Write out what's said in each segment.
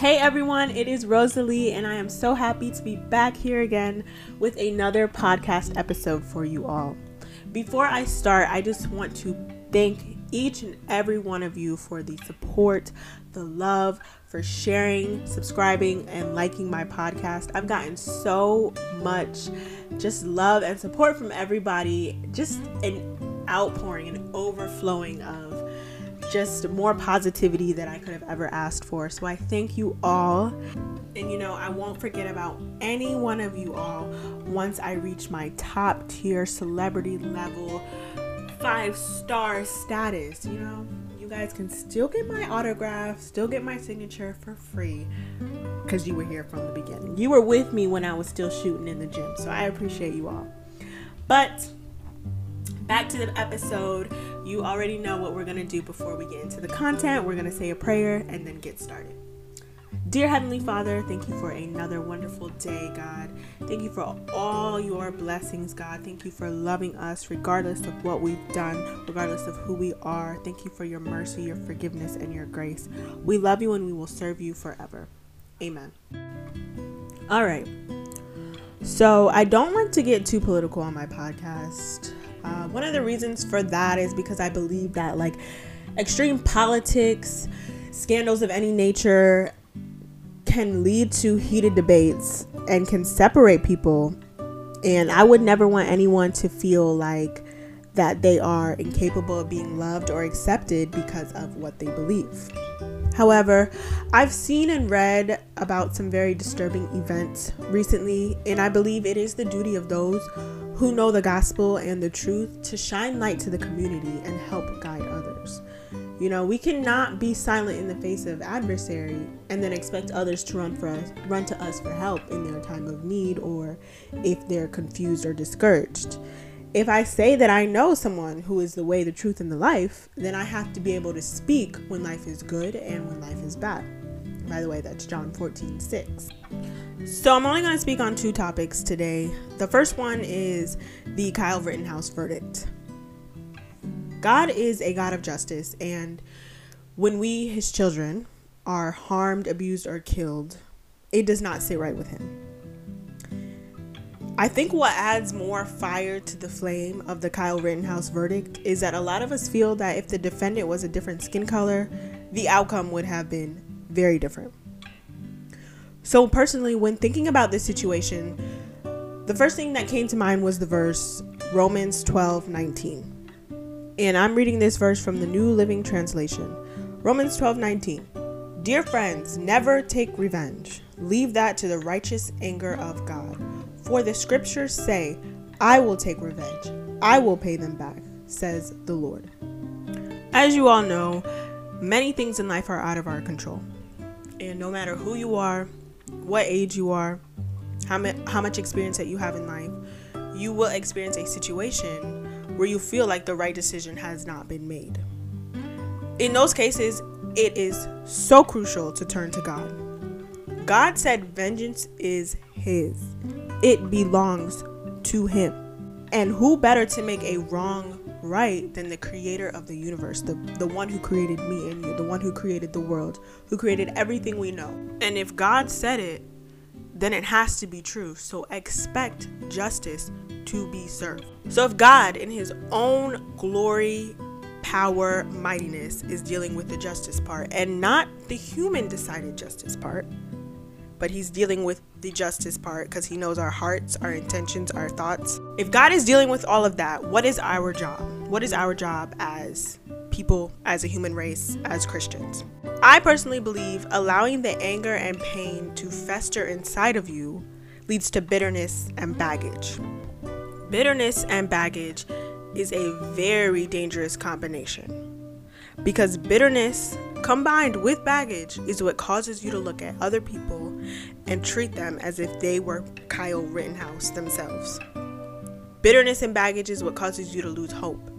Hey everyone, it is Rosalie, and I am so happy to be back here again with another podcast episode for you all. Before I start, I just want to thank each and every one of you for the support, the love, for sharing, subscribing, and liking my podcast. I've gotten so much just love and support from everybody, just an outpouring, an overflowing of just more positivity than I could have ever asked for. So I thank you all. And you know, I won't forget about any one of you all once I reach my top tier celebrity level five star status. You know, you guys can still get my autograph, still get my signature for free because you were here from the beginning. You were with me when I was still shooting in the gym. So I appreciate you all. But back to the episode. You already know what we're going to do before we get into the content. We're going to say a prayer and then get started. Dear Heavenly Father, thank you for another wonderful day, God. Thank you for all your blessings, God. Thank you for loving us regardless of what we've done, regardless of who we are. Thank you for your mercy, your forgiveness, and your grace. We love you and we will serve you forever. Amen. All right. So, I don't like to get too political on my podcast. Uh, one of the reasons for that is because I believe that like extreme politics, scandals of any nature can lead to heated debates and can separate people. And I would never want anyone to feel like that they are incapable of being loved or accepted because of what they believe. However, I've seen and read about some very disturbing events recently, and I believe it is the duty of those who know the gospel and the truth to shine light to the community and help guide others. You know, we cannot be silent in the face of adversary and then expect others to run for us, run to us for help in their time of need or if they're confused or discouraged. If I say that I know someone who is the way, the truth, and the life, then I have to be able to speak when life is good and when life is bad. By the way, that's John 14, 6. So I'm only going to speak on two topics today. The first one is the Kyle Rittenhouse verdict. God is a God of justice, and when we, his children, are harmed, abused, or killed, it does not sit right with him. I think what adds more fire to the flame of the Kyle Rittenhouse verdict is that a lot of us feel that if the defendant was a different skin color, the outcome would have been very different. So, personally, when thinking about this situation, the first thing that came to mind was the verse Romans 12 19. And I'm reading this verse from the New Living Translation. Romans 12 19. Dear friends, never take revenge. Leave that to the righteous anger of God. For the scriptures say, I will take revenge. I will pay them back, says the Lord. As you all know, many things in life are out of our control. And no matter who you are, what age you are, how, ma- how much experience that you have in life, you will experience a situation where you feel like the right decision has not been made. In those cases, it is so crucial to turn to God. God said vengeance is His, it belongs to Him. And who better to make a wrong right than the creator of the universe, the, the one who created me and you, the one who created the world, who created everything we know. And if God said it, then it has to be true. So expect justice to be served. So if God, in his own glory, power, mightiness, is dealing with the justice part and not the human decided justice part, but he's dealing with the justice part because he knows our hearts, our intentions, our thoughts. If God is dealing with all of that, what is our job? What is our job as people, as a human race, as Christians? I personally believe allowing the anger and pain to fester inside of you leads to bitterness and baggage. Bitterness and baggage is a very dangerous combination because bitterness combined with baggage is what causes you to look at other people and treat them as if they were Kyle Rittenhouse themselves. Bitterness and baggage is what causes you to lose hope.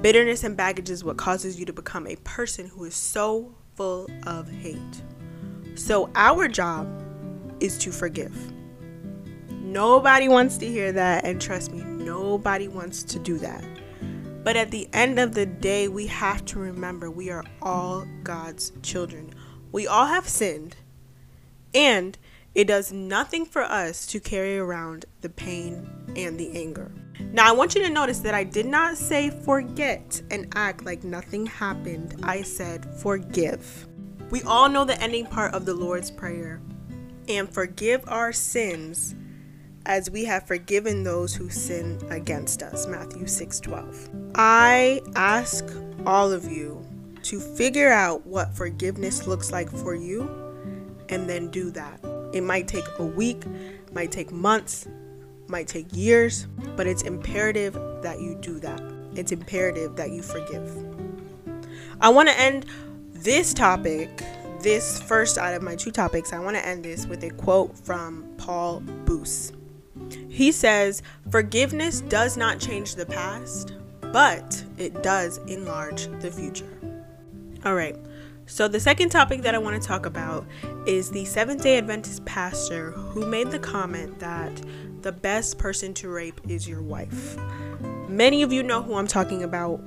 Bitterness and baggage is what causes you to become a person who is so full of hate. So, our job is to forgive. Nobody wants to hear that, and trust me, nobody wants to do that. But at the end of the day, we have to remember we are all God's children. We all have sinned, And it does nothing for us to carry around the pain and the anger. Now, I want you to notice that I did not say forget and act like nothing happened. I said forgive. We all know the ending part of the Lord's Prayer and forgive our sins as we have forgiven those who sin against us. Matthew 6 12. I ask all of you to figure out what forgiveness looks like for you and then do that. It might take a week, might take months, might take years, but it's imperative that you do that. It's imperative that you forgive. I want to end this topic, this first out of my two topics, I want to end this with a quote from Paul Boese. He says, Forgiveness does not change the past, but it does enlarge the future. All right. So, the second topic that I want to talk about is the Seventh day Adventist pastor who made the comment that the best person to rape is your wife. Many of you know who I'm talking about,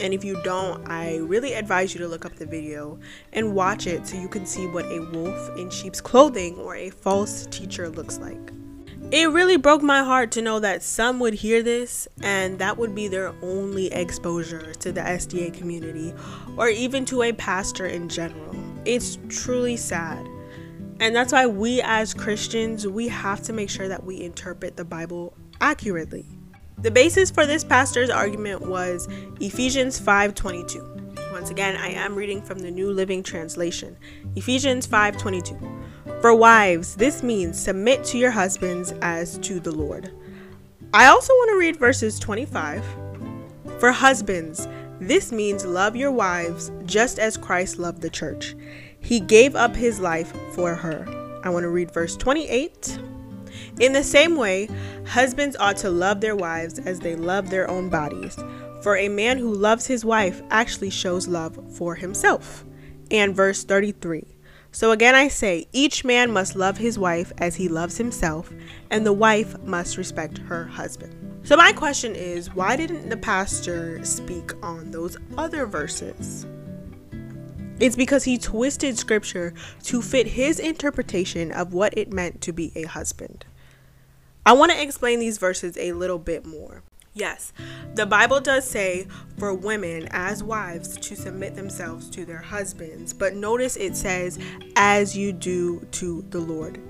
and if you don't, I really advise you to look up the video and watch it so you can see what a wolf in sheep's clothing or a false teacher looks like. It really broke my heart to know that some would hear this and that would be their only exposure to the SDA community or even to a pastor in general. It's truly sad. And that's why we as Christians, we have to make sure that we interpret the Bible accurately. The basis for this pastor's argument was Ephesians 5:22. Once again, I am reading from the New Living Translation. Ephesians 5:22. For wives, this means submit to your husbands as to the Lord. I also want to read verses 25. For husbands, this means love your wives just as Christ loved the church. He gave up his life for her. I want to read verse 28. In the same way, husbands ought to love their wives as they love their own bodies. For a man who loves his wife actually shows love for himself. And verse 33. So again, I say, each man must love his wife as he loves himself, and the wife must respect her husband. So, my question is why didn't the pastor speak on those other verses? It's because he twisted scripture to fit his interpretation of what it meant to be a husband. I want to explain these verses a little bit more. Yes, the Bible does say for women as wives to submit themselves to their husbands, but notice it says, as you do to the Lord,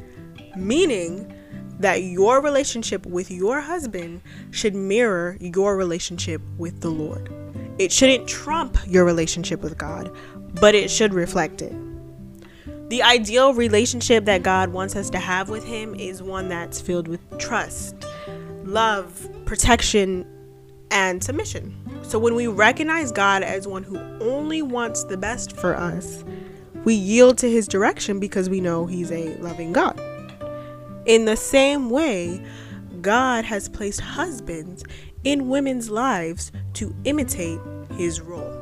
meaning that your relationship with your husband should mirror your relationship with the Lord. It shouldn't trump your relationship with God, but it should reflect it. The ideal relationship that God wants us to have with Him is one that's filled with trust, love, protection, and submission. So when we recognize God as one who only wants the best for us, we yield to his direction because we know he's a loving God. In the same way, God has placed husbands in women's lives to imitate his role.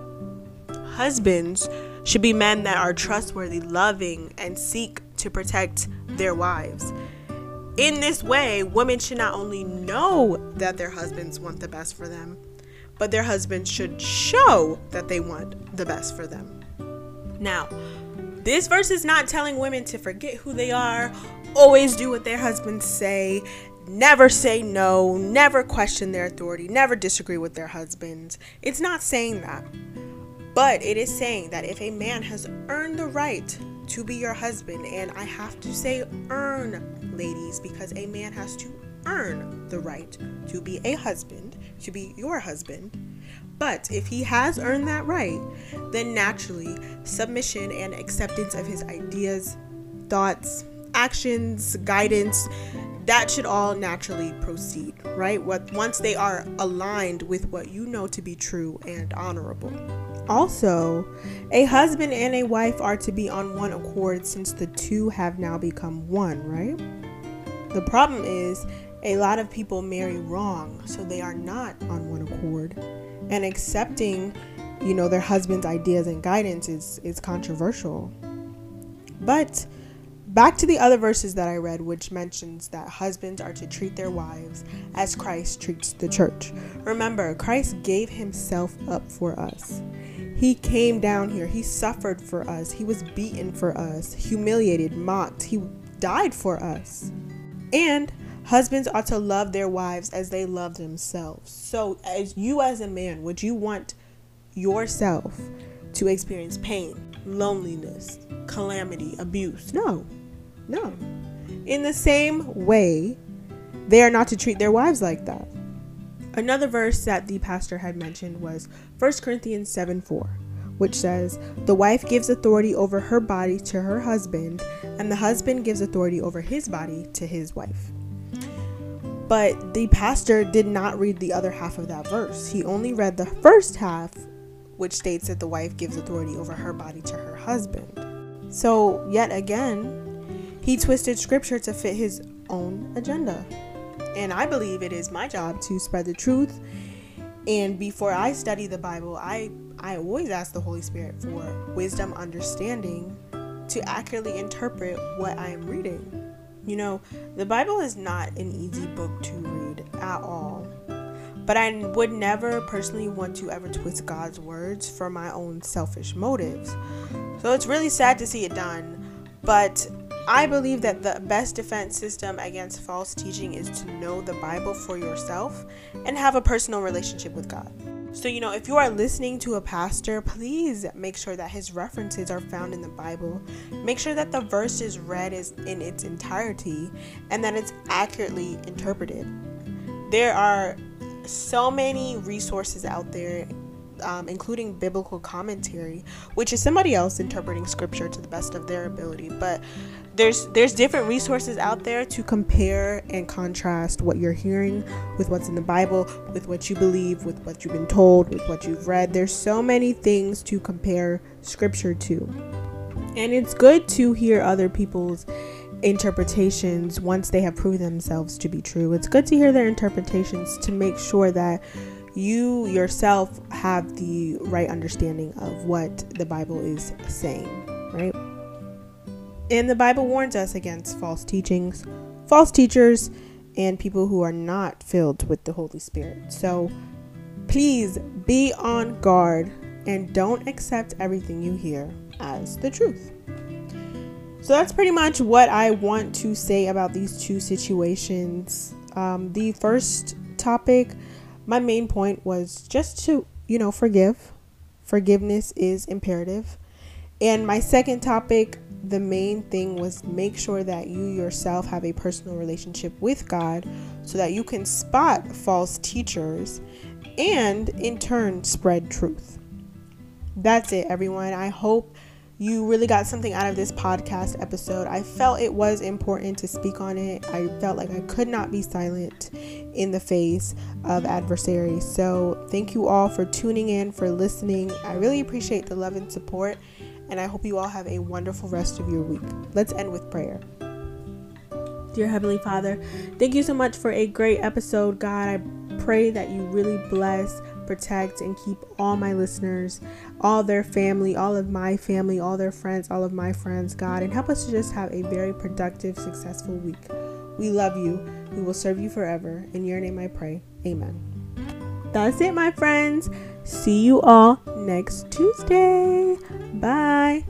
Husbands should be men that are trustworthy, loving, and seek to protect their wives in this way, women should not only know that their husbands want the best for them, but their husbands should show that they want the best for them. Now, this verse is not telling women to forget who they are, always do what their husbands say, never say no, never question their authority, never disagree with their husbands. It's not saying that. But it is saying that if a man has earned the right to be your husband, and I have to say earn, ladies, because a man has to earn the right to be a husband, to be your husband. But if he has earned that right, then naturally submission and acceptance of his ideas, thoughts, actions, guidance, that should all naturally proceed, right? What once they are aligned with what you know to be true and honorable. Also, a husband and a wife are to be on one accord since the two have now become one, right? The problem is a lot of people marry wrong, so they are not on one accord. And accepting, you know, their husband's ideas and guidance is is controversial. But Back to the other verses that I read, which mentions that husbands are to treat their wives as Christ treats the church. Remember, Christ gave himself up for us. He came down here. He suffered for us. He was beaten for us, humiliated, mocked. He died for us. And husbands ought to love their wives as they love themselves. So, as you as a man, would you want yourself to experience pain, loneliness, calamity, abuse? No. No. In the same way, they are not to treat their wives like that. Another verse that the pastor had mentioned was 1 Corinthians 7 4, which says, The wife gives authority over her body to her husband, and the husband gives authority over his body to his wife. But the pastor did not read the other half of that verse. He only read the first half, which states that the wife gives authority over her body to her husband. So, yet again, he twisted scripture to fit his own agenda. And I believe it is my job to spread the truth. And before I study the Bible, I, I always ask the Holy Spirit for wisdom, understanding to accurately interpret what I am reading. You know, the Bible is not an easy book to read at all. But I would never personally want to ever twist God's words for my own selfish motives. So it's really sad to see it done. But I believe that the best defense system against false teaching is to know the Bible for yourself and have a personal relationship with God. So, you know, if you are listening to a pastor, please make sure that his references are found in the Bible. Make sure that the verse is read is in its entirety and that it's accurately interpreted. There are so many resources out there um, including biblical commentary, which is somebody else interpreting scripture to the best of their ability. But there's there's different resources out there to compare and contrast what you're hearing with what's in the Bible, with what you believe, with what you've been told, with what you've read. There's so many things to compare scripture to. And it's good to hear other people's interpretations once they have proven themselves to be true. It's good to hear their interpretations to make sure that you yourself have the right understanding of what the Bible is saying, right? And the Bible warns us against false teachings, false teachers, and people who are not filled with the Holy Spirit. So please be on guard and don't accept everything you hear as the truth. So that's pretty much what I want to say about these two situations. Um, the first topic my main point was just to, you know, forgive. Forgiveness is imperative. And my second topic, the main thing was make sure that you yourself have a personal relationship with God so that you can spot false teachers and in turn spread truth. That's it, everyone. I hope you really got something out of this podcast episode. I felt it was important to speak on it. I felt like I could not be silent in the face of adversaries. So, thank you all for tuning in, for listening. I really appreciate the love and support, and I hope you all have a wonderful rest of your week. Let's end with prayer. Dear Heavenly Father, thank you so much for a great episode, God. I pray that you really bless protect, and keep all my listeners, all their family, all of my family, all their friends, all of my friends, God, and help us to just have a very productive, successful week. We love you. We will serve you forever. In your name I pray. Amen. That's it, my friends. See you all next Tuesday. Bye.